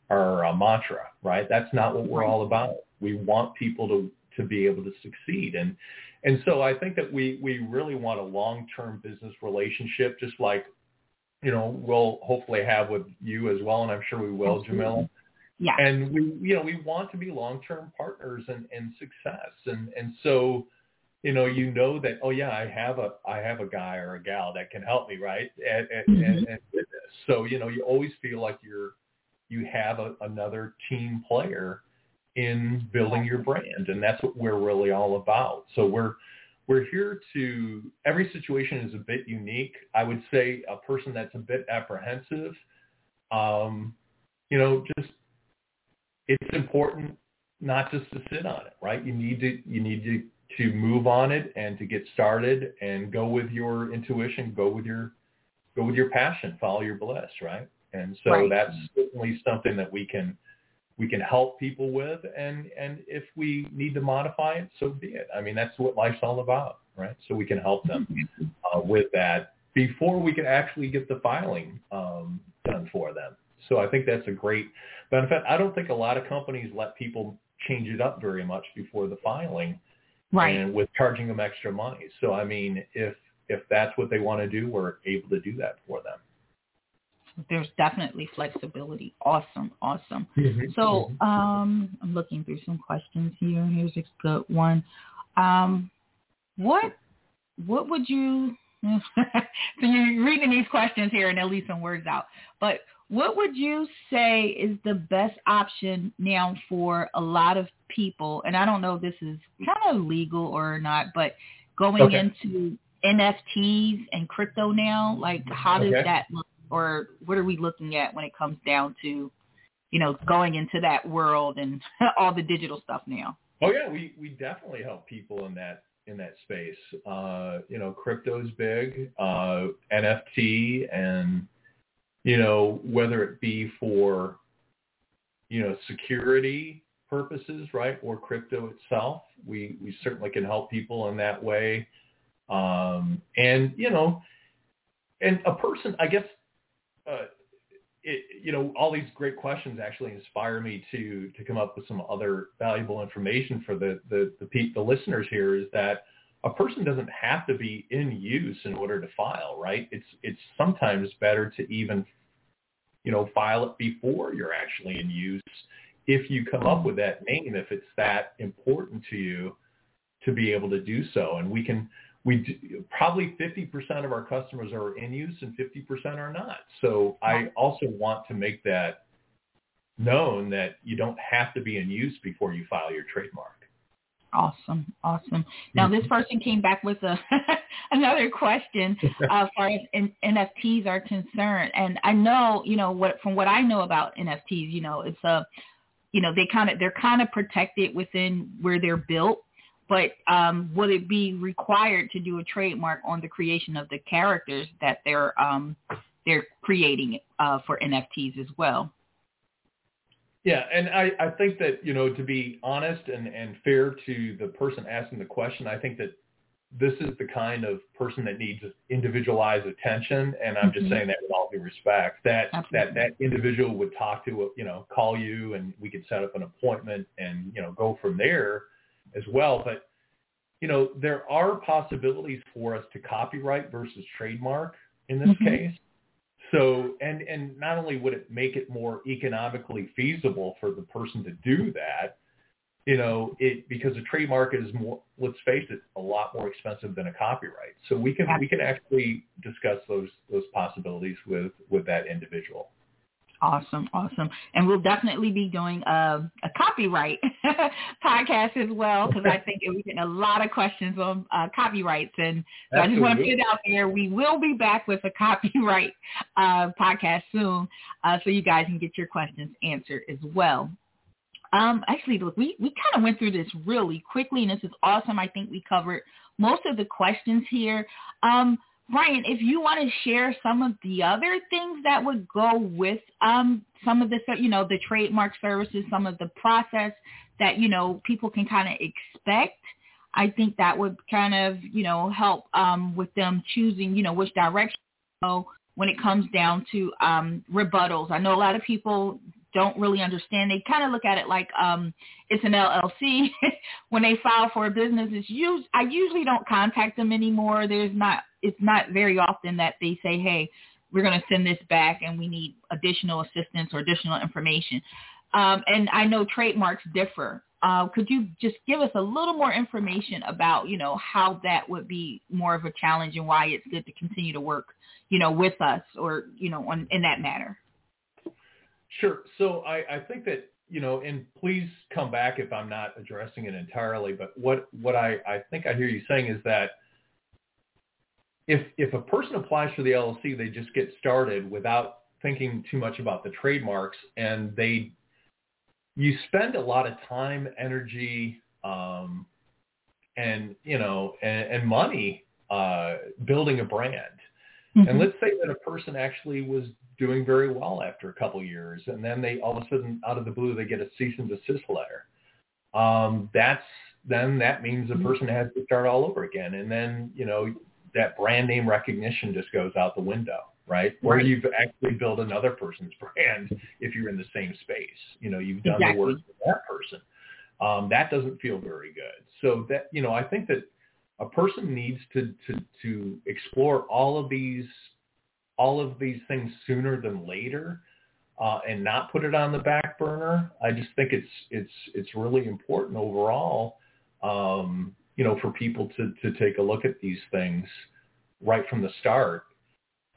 our uh, mantra, right? That's not what we're all about. We want people to to be able to succeed, and and so I think that we we really want a long term business relationship, just like you know we'll hopefully have with you as well, and I'm sure we will. Jamila Yeah. and we you know we want to be long-term partners and and success and and so you know you know that oh yeah i have a i have a guy or a gal that can help me right? And and, Mhm. and, and with this so you know you always feel like you're you have a, another team player in building your brand and that's what we're really all about. So we're we're here to every situation is a bit unique. I would say a person that's a bit apprehensive um you know just it's important not just to sit on it, right? You need to you need to to move on it and to get started and go with your intuition, go with your go with your passion, follow your bliss, right? And so Right. that's certainly something that we can we can help people with and and if we need to modify it, so be it. I mean, that's what life's all about, right? So we can help them uh, with that before we can actually get the filing um, done for them. So I think that's a great benefit. I don't think a lot of companies let people change it up very much before the filing Right. and with charging them extra money. So I mean, if if that's what they want to do, we're able to do that for them. There's definitely flexibility. Awesome. Awesome. Mm-hmm. So um, I'm looking through some questions here. Here's a good one. Um, what what would you? so you're reading these questions here and at least some words out. But what would you say is the best option now for a lot of people? And I don't know if this is kind of legal or not, but going Okay. into NFTs and crypto now, like how does Okay. that look, or what are we looking at when it comes down to you know, going into that world and all the digital stuff now. Oh yeah, we we definitely help people in that in that space. Uh, you know, crypto's big, uh, NFT, and you know whether it be for you know security purposes, right, or crypto itself, we we certainly can help people in that way. Um, and you know, and a person, I guess, uh, it, you know, all these great questions actually inspire me to to come up with some other valuable information for the the the, pe- the listeners here. Is that a person doesn't have to be in use in order to file, right? It's it's sometimes better to even, you know, file it before you're actually in use if you come up with that name, if it's that important to you to be able to do so. And we can we do, probably 50% of our customers are in use and 50% are not. So I also want to make that known that you don't have to be in use before you file your trademark. Awesome, awesome. Now this mm-hmm. person came back with a another question uh, as far as NFTs are concerned, and I know you know what from what I know about NFTs, you know it's a you know they kind of they're kind of protected within where they're built but um, would it be required to do a trademark on the creation of the characters that they're um, they're creating uh, for NFTs as well? Yeah, and I, I think that you know to be honest and, and fair to the person asking the question, I think that this is the kind of person that needs individualized attention, and I'm mm-hmm. just saying that with all due respect. That Absolutely. that that individual would talk to you know call you, and we could set up an appointment and you know go from there as well. But you know, there are possibilities for us to copyright versus trademark in this mm-hmm. case. So, and and not only would it make it more economically feasible for the person to do that, you know, it because a trademark is more, let's face it, a lot more expensive than a copyright. So we can we can actually discuss those those possibilities with with that individual. Awesome, awesome. And we'll definitely be doing a, a copyright podcast as well because I think we're getting a lot of questions on uh, copyrights. And so I just want to put it out there. We will be back with a copyright uh, podcast soon uh, so you guys can get your questions answered as well. Um, actually, look, we, we kind of went through this really quickly, and this is awesome. I think we covered most of the questions here. Um, Brian, if you want to share some of the other things that would go with um, some of the, you know, the trademark services, some of the process that, you know, people can kind of expect, I think that would kind of, you know, help um, with them choosing, you know, which direction to go when it comes down to um, rebuttals. I know a lot of people don't really understand. They kind of look at it like um, it's an LLC. when they file for a business, it's us- I usually don't contact them anymore. There's not it's not very often that they say, hey, we're going to send this back and we need additional assistance or additional information. Um, and I know trademarks differ. Uh, could you just give us a little more information about, you know, how that would be more of a challenge and why it's good to continue to work, you know, with us or, you know, on, in that matter? Sure. So I, I think that, you know, and please come back if I'm not addressing it entirely, but what, what I, I think I hear you saying is that if if a person applies for the LLC, they just get started without thinking too much about the trademarks, and they you spend a lot of time, energy, um, and you know, and, and money uh, building a brand. Mm-hmm. And let's say that a person actually was doing very well after a couple of years, and then they all of a sudden, out of the blue, they get a cease and desist letter. Um, that's then that means the mm-hmm. person has to start all over again, and then you know that brand name recognition just goes out the window, right? Where right. you've actually built another person's brand if you're in the same space. You know, you've done exactly. the work for that person. Um, that doesn't feel very good. So that you know, I think that a person needs to to to explore all of these all of these things sooner than later. Uh, and not put it on the back burner. I just think it's it's it's really important overall um, you know, for people to, to take a look at these things right from the start.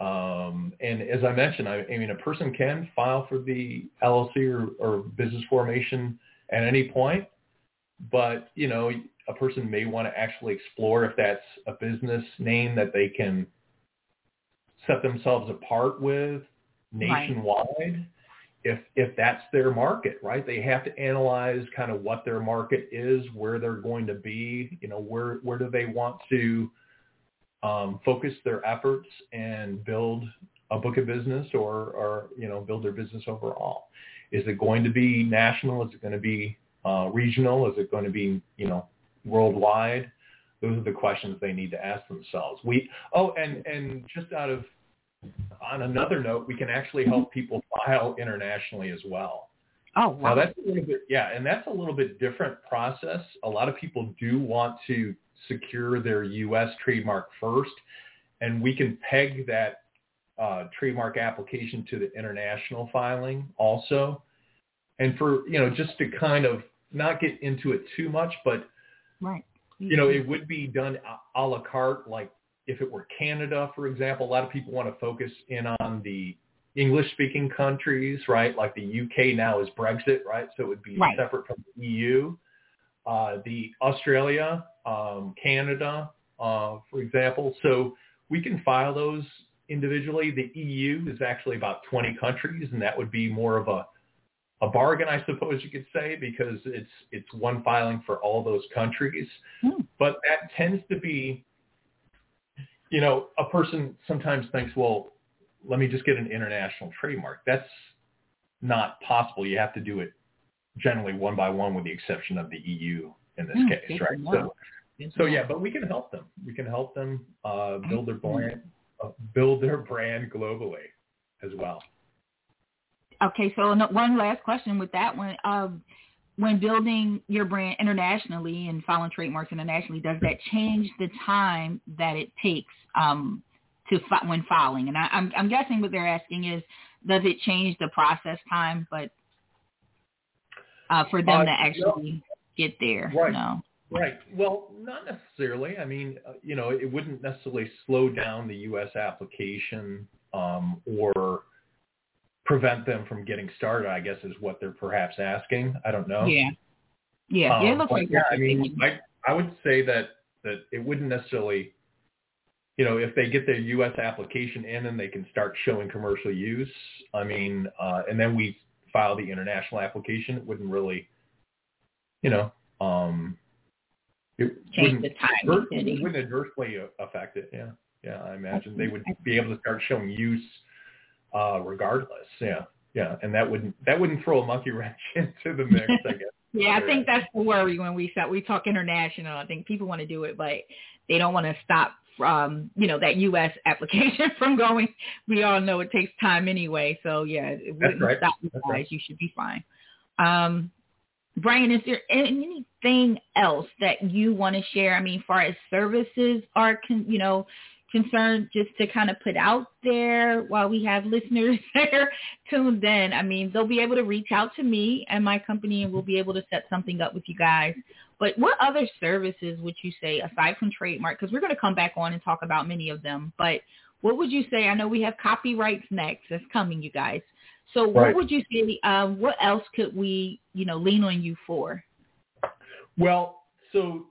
Um, and as I mentioned, I, I, mean, a person can file for the LLC or, or business formation at any point, but you know, a person may want to actually explore if that's a business name that they can set themselves apart with nationwide. Right if if that's their market, right? They have to analyze kind of what their market is, where they're going to be, you know, where where do they want to um, focus their efforts and build a book of business or or you know build their business overall. Is it going to be national? Is it going to be uh, regional? Is it going to be you know worldwide? those are the questions they need to ask themselves. We oh, and and just out of on another note, we can actually help people file internationally as well. Oh, wow. Now that's a little bit, yeah, and that's a little bit different process. A lot of people do want to secure their U.S. trademark first, and we can peg that uh, trademark application to the international filing also. And for, you know, just to kind of not get into it too much, but, right. you know, it would be done a la carte, like if it were Canada, for example, a lot of people want to focus in on the English-speaking countries, right? Like the UK now is Brexit, right? So it would be right. separate from the EU. Uh, the Australia, um, Canada, uh, for example. So we can file those individually. The EU is actually about 20 countries, and that would be more of a a bargain, I suppose you could say, because it's it's one filing for all those countries. Hmm. But that tends to be, you know, a person sometimes thinks, well, let me just get an international trademark. That's not possible. You have to do it generally one by one, with the exception of the EU in this Hmm, case, right? So, so yeah, but we can help them. We can help them uh, build their brand, uh, build their brand globally as well. Okay, so one last question with that one. Um, when building your brand internationally and filing trademarks internationally, does that change the time that it takes um, to fi- when filing? And I, I'm, I'm guessing what they're asking is, does it change the process time? But uh, for them Uh, to no. actually get there, Right. no. Right. Well, not necessarily. I mean, uh, you know, it wouldn't necessarily slow down the U.S. application um, or prevent them from getting started. I guess is what they're perhaps asking. I don't know. Yeah, yeah, Um, yeah. It looks like yeah. I mean. I I would say that that it wouldn't necessarily, you know, if they get their U.S. application in and they can start showing commercial use. I mean, uh, and then we file the international application. It wouldn't really, you know, um, it change wouldn't the time. adver- it wouldn't adversely affect it. Yeah, yeah. I imagine they would be able to start showing use uh, regardless. Yeah, yeah, and that wouldn't that wouldn't throw a monkey wrench into the mix. I guess. Yeah, I think that's the worry when we we talk international. I think people want to do it, but they don't want to stop from you know that U.S. application from going. We all know it takes time anyway, so yeah, it wouldn't right. stop you guys. right. You should be fine. Um, Brian, is there anything else that you want to share? I mean, far as services are, con- you know, concerned, just to kind of put out there while we have listeners there tuned in. I mean, they'll be able to reach out to me and my company, and we'll be able to set something up with you guys. But what other services would you say aside from trademark? Because we're going to come back on and talk about many of them. But what would you say? I know we have copyrights next. That's coming, you guys. So what Right. would you say? Um, what else could we, you know, lean on you for? Well, so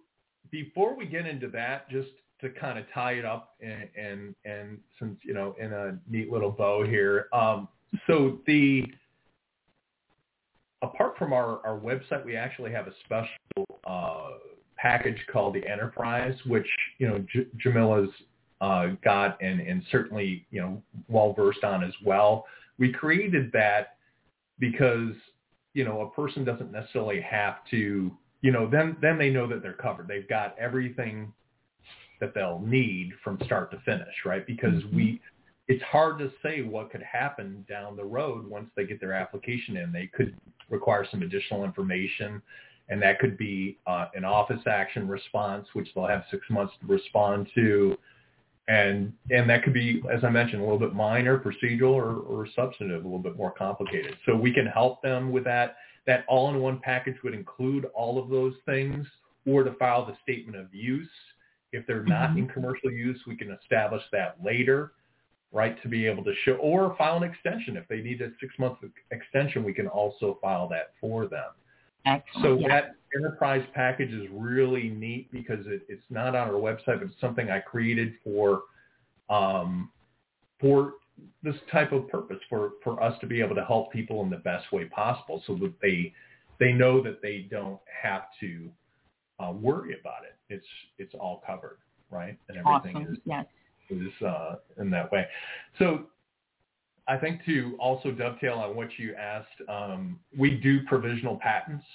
before we get into that, just to kind of tie it up and and, and since you know in a neat little bow here, um, so the apart from our, our website, we actually have a special uh, package called the Enterprise, which you know J- Jamila's uh, got and and certainly you know well versed on as well. We created that because you know a person doesn't necessarily have to you know then then they know that they're covered. They've got everything that they'll need from start to finish, right? Because we it's hard to say what could happen down the road once they get their application in. They could require some additional information, and that could be uh, an office action response, which they'll have six months to respond to, and and that could be, as I mentioned, a little bit minor, procedural, or, or substantive, a little bit more complicated. So we can help them with that. That all-in-one package would include all of those things, or to file the statement of use. If they're not Mhm. in commercial use, we can establish that later right, to be able to show or file an extension. If they need a six-month extension, we can also file that for them. Excellent. So yeah. that enterprise package is really neat because it, it's not on our website, but it's something I created for um, for this type of purpose for for us to be able to help people in the best way possible, so that they they know that they don't have to uh, worry about it. It's it's all covered, right? And everything awesome. is Yes. is uh, in that way. So I think to also dovetail on what you asked, um, we do provisional patents.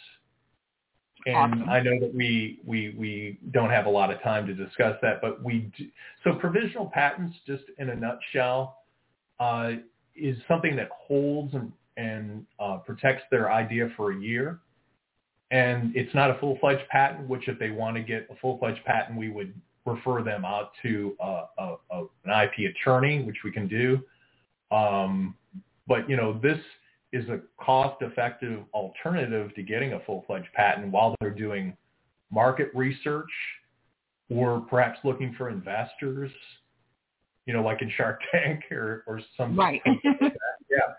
and Awesome. I know that we we we don't have a lot of time to discuss that, but we do, so provisional patents, just in a nutshell, uh, is something that holds and and uh, protects their idea for a year, and it's not a full fledged patent. Which, if they want to get a full fledged patent, we would refer them out to uh, a, a, an IP attorney, which we can do. Um, but you know this is a cost-effective alternative to getting a full-fledged patent while they're doing market research or perhaps looking for investors, you know, like in Shark Tank or, or some Right. like that. Yeah.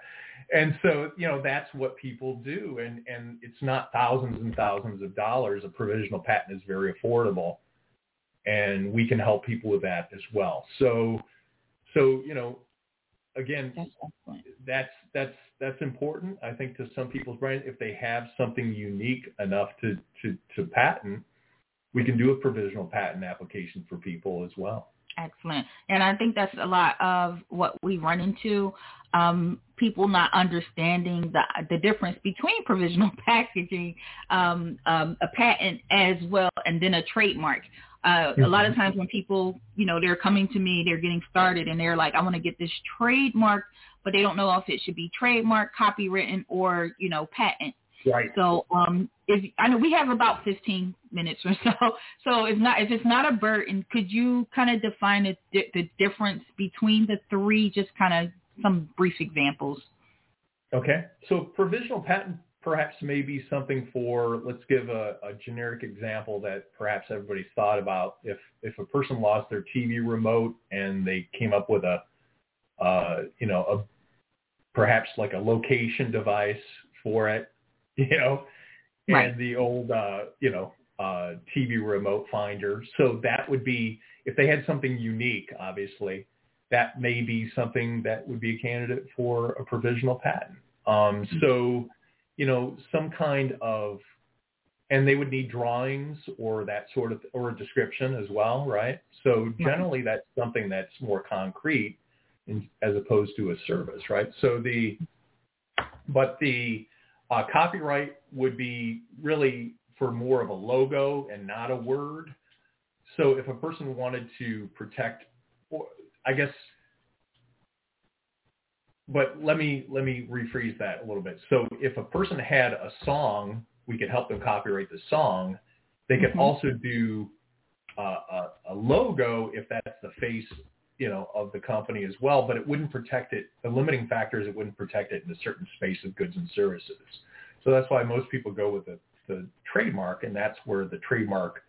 And so, you know, that's what people do. And, and it's not thousands and thousands of dollars. A provisional patent is very affordable. And we can help people with that as well. So, so, you know, again, That's excellent. that's that's that's important. I think to some people's brain, if they have something unique enough to to to patent, we can do a provisional patent application for people as well. Excellent. And I think that's a lot of what we run into. Um, people not understanding the the difference between provisional packaging, um, um, a patent as well, and then a trademark. Uh, a lot of times when people, you know, they're coming to me, they're getting started, and they're like, I want to get this trademark, but they don't know if it should be trademark, copywritten, or you know, patent. Right. So um, if I know we have about 15 minutes or so, so if not if it's not a burden, could you kind of define the, the difference between the three? Just kind of some brief examples. Okay. So provisional patent perhaps may be something for, let's give a, a generic example that perhaps everybody's thought about. If, if a person lost their TV remote and they came up with a, uh, you know, a, perhaps like a location device for it, you know, and Right. the old, uh, you know, uh, TV remote finder. So that would be, if they had something unique, obviously, that may be something that would be a candidate for a provisional patent. Um, so, you know, some kind of, and they would need drawings or that sort of, or a description as well, right? So generally that's something that's more concrete in, as opposed to a service, right? So the, but the uh, copyright would be really for more of a logo and not a word. So if a person wanted to protect, I guess but let me let me rephrase that a little bit. So if a person had a song, we could help them copyright the song. They could Mhm. also do uh, a, a logo if that's the face, you know, of the company as well. But it wouldn't protect it. The limiting factor is it wouldn't protect it in a certain space of goods and services. So that's why most people go with the, the trademark, and that's where the trademark,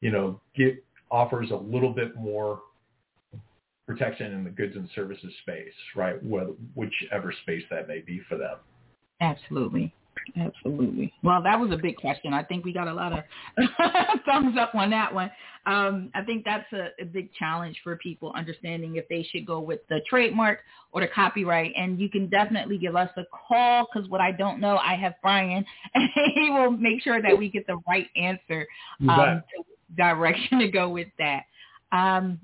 you know, get offers a little bit more protection in the goods and services space, right? Whether, whichever space that may be for them. Absolutely. Absolutely. Well, that was a big question. I think we got a lot of thumbs up on that one. Um, I think that's a, a big challenge for people understanding if they should go with the trademark or the copyright. And you can definitely give us a call because what I don't know, I have Brian, and he will make sure that we get the right answer um, direction to go with that. Um,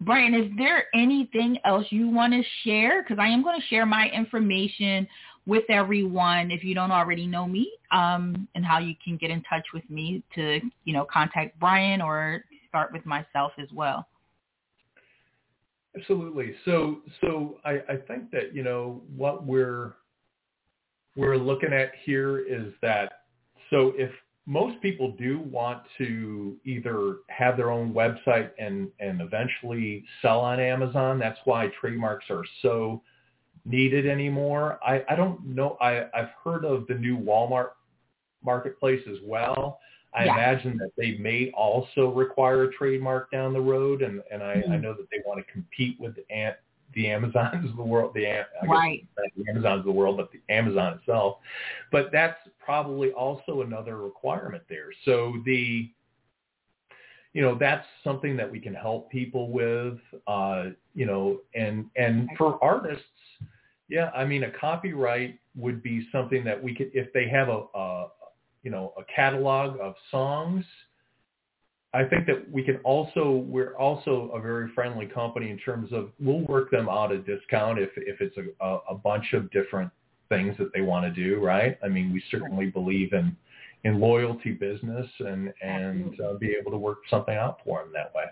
Brian, is there anything else you want to share? Because I am going to share my information with everyone if you don't already know me um, and how you can get in touch with me to, you know, contact Brian or start with myself as well. Absolutely. So, so I, I think that you know what we're we're looking at here is that so if most people do want to either have their own website and and eventually sell on Amazon, that's why trademarks are so needed anymore. I, I don't know. I, I've heard of the new Walmart marketplace as well. I Yeah. imagine that they may also require a trademark down the road, and, and I, I Mhm. know that they want to compete with Am- the Amazons of the world, the, Am- I guess Right. the Amazons of the world, but the Amazon itself. But that's probably also another requirement there. So the, you know, that's something that we can help people with, uh, you know, and, and for artists, yeah, I mean, a copyright would be something that we could, if they have a, a you know, a catalog of songs, I think that we can also, we're also a very friendly company in terms of we'll work them out a discount if, if it's a, a, bunch of different things that they want to do, right? I mean, we certainly believe in, in loyalty business and and uh, be able to work something out for them that way.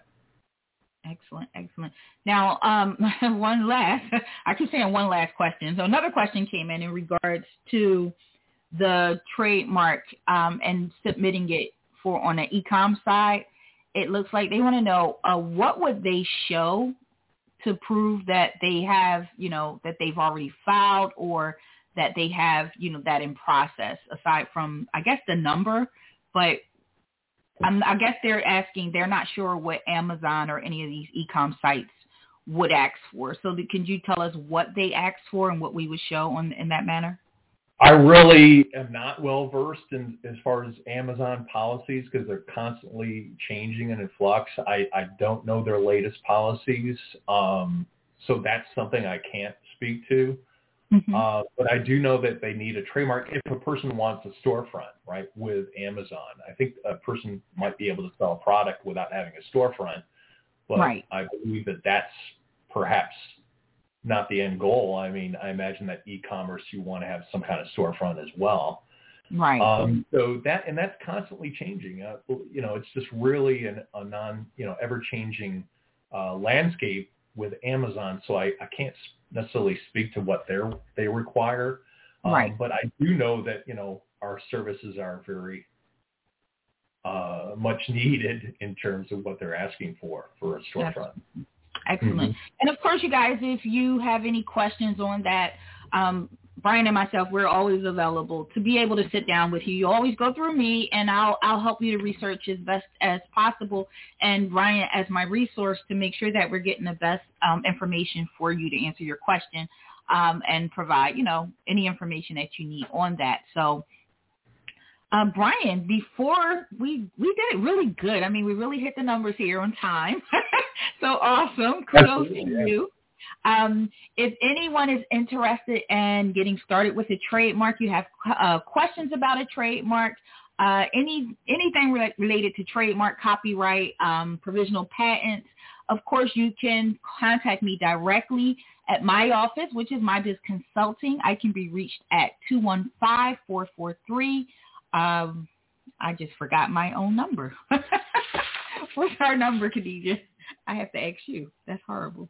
Excellent, excellent. Now, um, one last, I keep saying one last question. So another question came in in regards to the trademark um, and submitting it for on the ecom side. It looks like they want to know uh, what would they show to prove that they have, you know, that they've already filed or that they have, you know, that in process aside from, I guess, the number. But I'm, I guess they're asking, they're not sure what Amazon or any of these e-com sites would ask for. So can you tell us what they asked for and what we would show on in that manner? I really am not well versed in as far as Amazon policies because they're constantly changing and in flux. I, I don't know their latest policies, um, so that's something I can't speak to. Mm-hmm. Uh, but I do know that they need a trademark if a person wants a storefront, right, with Amazon. I think a person might be able to sell a product without having a storefront, but right. I believe that that's perhaps not the end goal. I mean, I imagine that e-commerce you want to have some kind of storefront as well. Right. Um, so that and that's constantly changing. Uh, you know, it's just really an, a non, you know, ever-changing uh, landscape with Amazon. So I, I can't necessarily speak to what they they require. Um, right. But I do know that you know our services are very uh, much needed in terms of what they're asking for for a storefront. Yes. Excellent. Mm-hmm. And of course, you guys, if you have any questions on that, um, Brian and myself, we're always available to be able to sit down with you. You always go through me, and I'll I'll help you to research as best as possible, and Brian as my resource to make sure that we're getting the best um, information for you to answer your question um, and provide you know any information that you need on that. So. Um, Brian, before we we did it really good. I mean, we really hit the numbers here on time. so awesome. Kudos to you. Um, if anyone is interested in getting started with a trademark, you have uh, questions about a trademark, uh, any anything re- related to trademark, copyright, um, provisional patents, of course, you can contact me directly at my office, which is My Biz Consulting. I can be reached at 215-443. Um, I just forgot my own number. What's our number, Khadija? I have to ask you. That's horrible.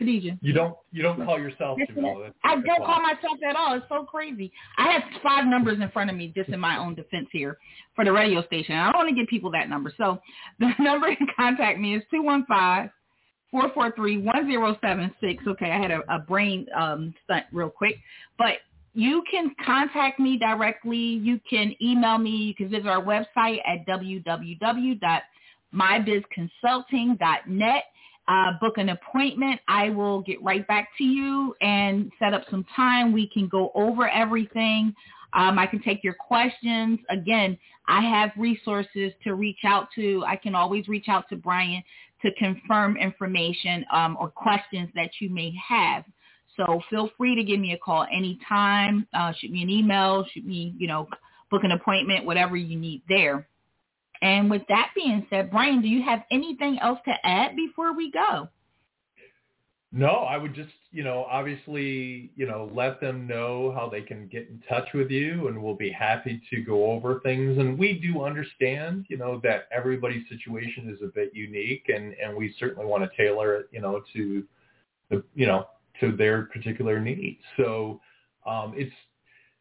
Khadija. You don't you don't call yourself Jamila. I don't call myself at all. It's so crazy. I have five numbers in front of me just in my own defense here for the radio station. I don't want to give people that number. So the number to contact me is two one five four four three one zero seven six. Okay, I had a, a brain um, stunt real quick, but you can contact me directly. You can email me. You can visit our website at www.mybizconsulting.net uh, book an appointment. I will get right back to you and set up some time. We can go over everything. Um, I can take your questions. Again, I have resources to reach out to. I can always reach out to Brian to confirm information um, or questions that you may have. So feel free to give me a call anytime. Uh, shoot me an email. Shoot me, you know, book an appointment, whatever you need there. And with that being said, Brian, do you have anything else to add before we go? No, I would just, you know, obviously, you know, let them know how they can get in touch with you and we'll be happy to go over things. And we do understand, you know, that everybody's situation is a bit unique and, and we certainly want to tailor it, you know, to the, you know, to their particular needs. So um, it's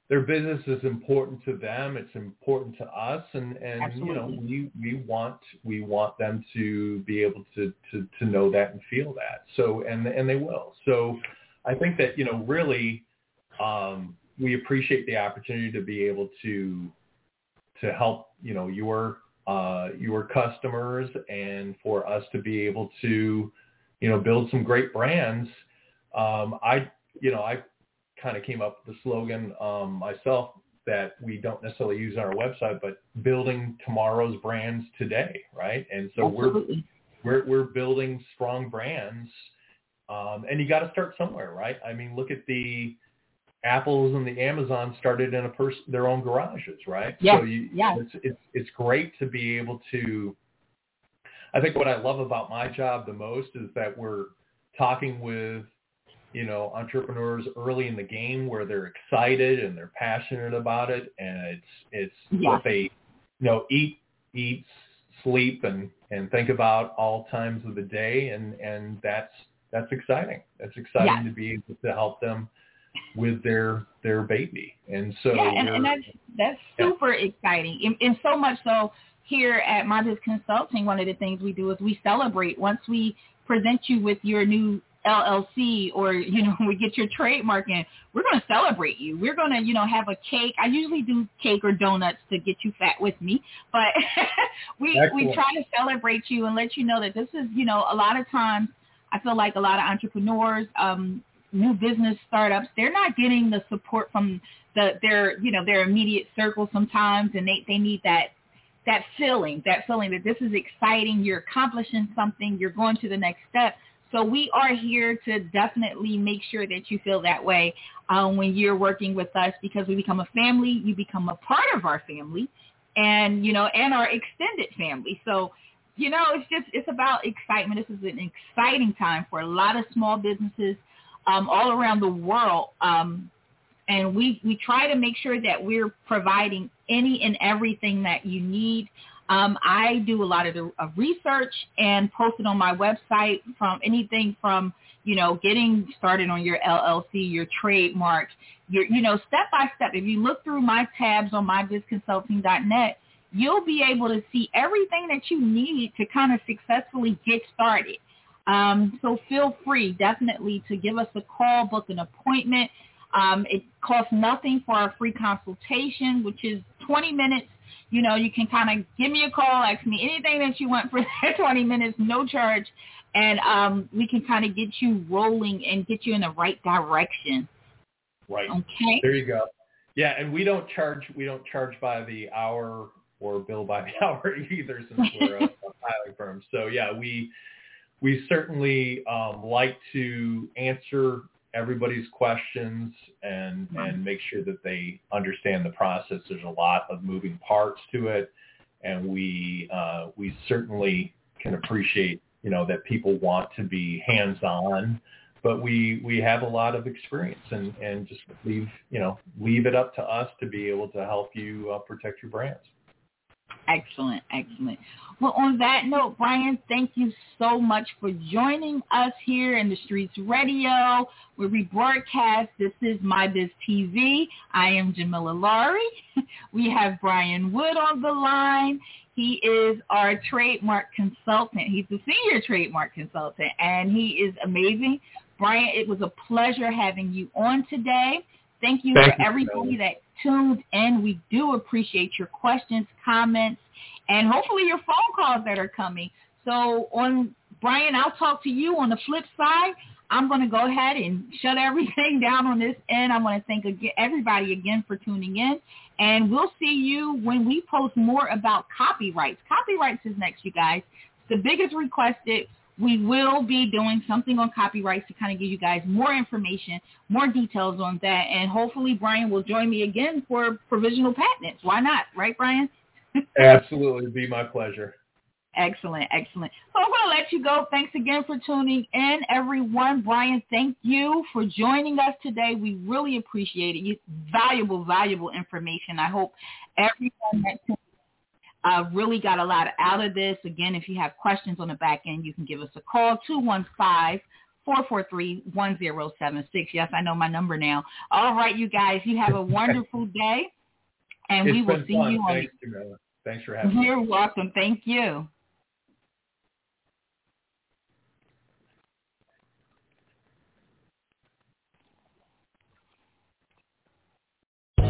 their business is important to them. It's important to us, and and Absolutely. you know we we want we want them to be able to to to know that and feel that. So and and they will. So I think that you know really um, we appreciate the opportunity to be able to to help you know your uh, your customers and for us to be able to you know build some great brands. Um, I you know I kind of came up with the slogan um, myself that we don't necessarily use on our website, but building tomorrow's brands today, right? And so Absolutely. we're we're we're building strong brands, um, and you got to start somewhere, right? I mean, look at the Apples and the Amazon started in a person their own garages, right? Yeah. So you, yeah. it's it's it's great to be able to. I think what I love about my job the most is that we're talking with you know, entrepreneurs early in the game where they're excited and they're passionate about it, and it's it's Yeah. what they, you know, eat, eat, sleep, and and think about all times of the day, and and that's that's exciting. That's exciting Yeah. to be able to help them with their their baby, and so yeah, and, and that's that's Yeah. super exciting, and, and so much so here at My Biz Consulting, one of the things we do is we celebrate once we present you with your new LLC or you know we get your trademark in, we're going to celebrate you. We're going to you know have a cake. I usually do cake or donuts to get you fat with me, but we we try to celebrate you and let you know that this is you know a lot of times I feel like a lot of entrepreneurs, um, new business startups, they're not getting the support from the their you know their immediate circle sometimes, and they they need that that feeling, that feeling that this is exciting. You're accomplishing something. You're going to the next step. So we are here to definitely make sure that you feel that way um, when you're working with us because we become a family. You become a part of our family, and you know, and our extended family. So you know, it's just it's about excitement. This is an exciting time for a lot of small businesses um, all around the world. Um, and we, we try to make sure that we're providing any and everything that you need. Um, I do a lot of the research and post it on my website from anything from, you know, getting started on your LLC, your trademark, your, you know, step by step. If you look through my tabs on mybizconsulting.net, you'll be able to see everything that you need to kind of successfully get started. Um, so feel free definitely to give us a call, book an appointment. Um, it costs nothing for our free consultation, which is 20 minutes. You know, you can kind of give me a call, ask me anything that you want for that 20 minutes, no charge, and um, we can kind of get you rolling and get you in the right direction. right. Okay? There you go. Yeah, and we don't charge we don't charge by the hour or bill by the hour either since we're a, a filing firm. So yeah, we we certainly um, like to answer everybody's questions and and make sure that they understand the process. There's a lot of moving parts to it, and we uh, we certainly can appreciate you know that people want to be hands on but we we have a lot of experience and and just leave you know leave it up to us to be able to help you uh, protect your brands Excellent, excellent. Well, on that note, Brian, thank you so much for joining us here in the Streets Radio, where we broadcast. This is My Biz TV. I am Jamila Laurie. We have Brian Wood on the line. He is our trademark consultant. He's the senior trademark consultant, and he is amazing. Brian, it was a pleasure having you on today. Thank you Thank for you, everybody that tuned in. We do appreciate your questions, comments, and hopefully your phone calls that are coming. So on Brian, I'll talk to you on the flip side. I'm going to go ahead and shut everything down on this end. I want to thank everybody again for tuning in. And we'll see you when we post more about copyrights. Copyrights is next, you guys. The biggest requested we will be doing something on copyrights to kind of give you guys more information, more details on that, and hopefully Brian will join me again for provisional patents. Why not, right, Brian? absolutely It'd be my pleasure Excellent, excellent. So I'm going to let you go. Thanks again for tuning in, everyone. Brian, thank you for joining us today. We really appreciate it. You, valuable, valuable information. I hope everyone that tuned uh, really got a lot out of this. Again, if you have questions on the back end, you can give us a call, 215-443-1076. Yes, I know my number now. All right, you guys, you have a wonderful day, and it's we will see fun. you on thanks for having me You're welcome. Thank you.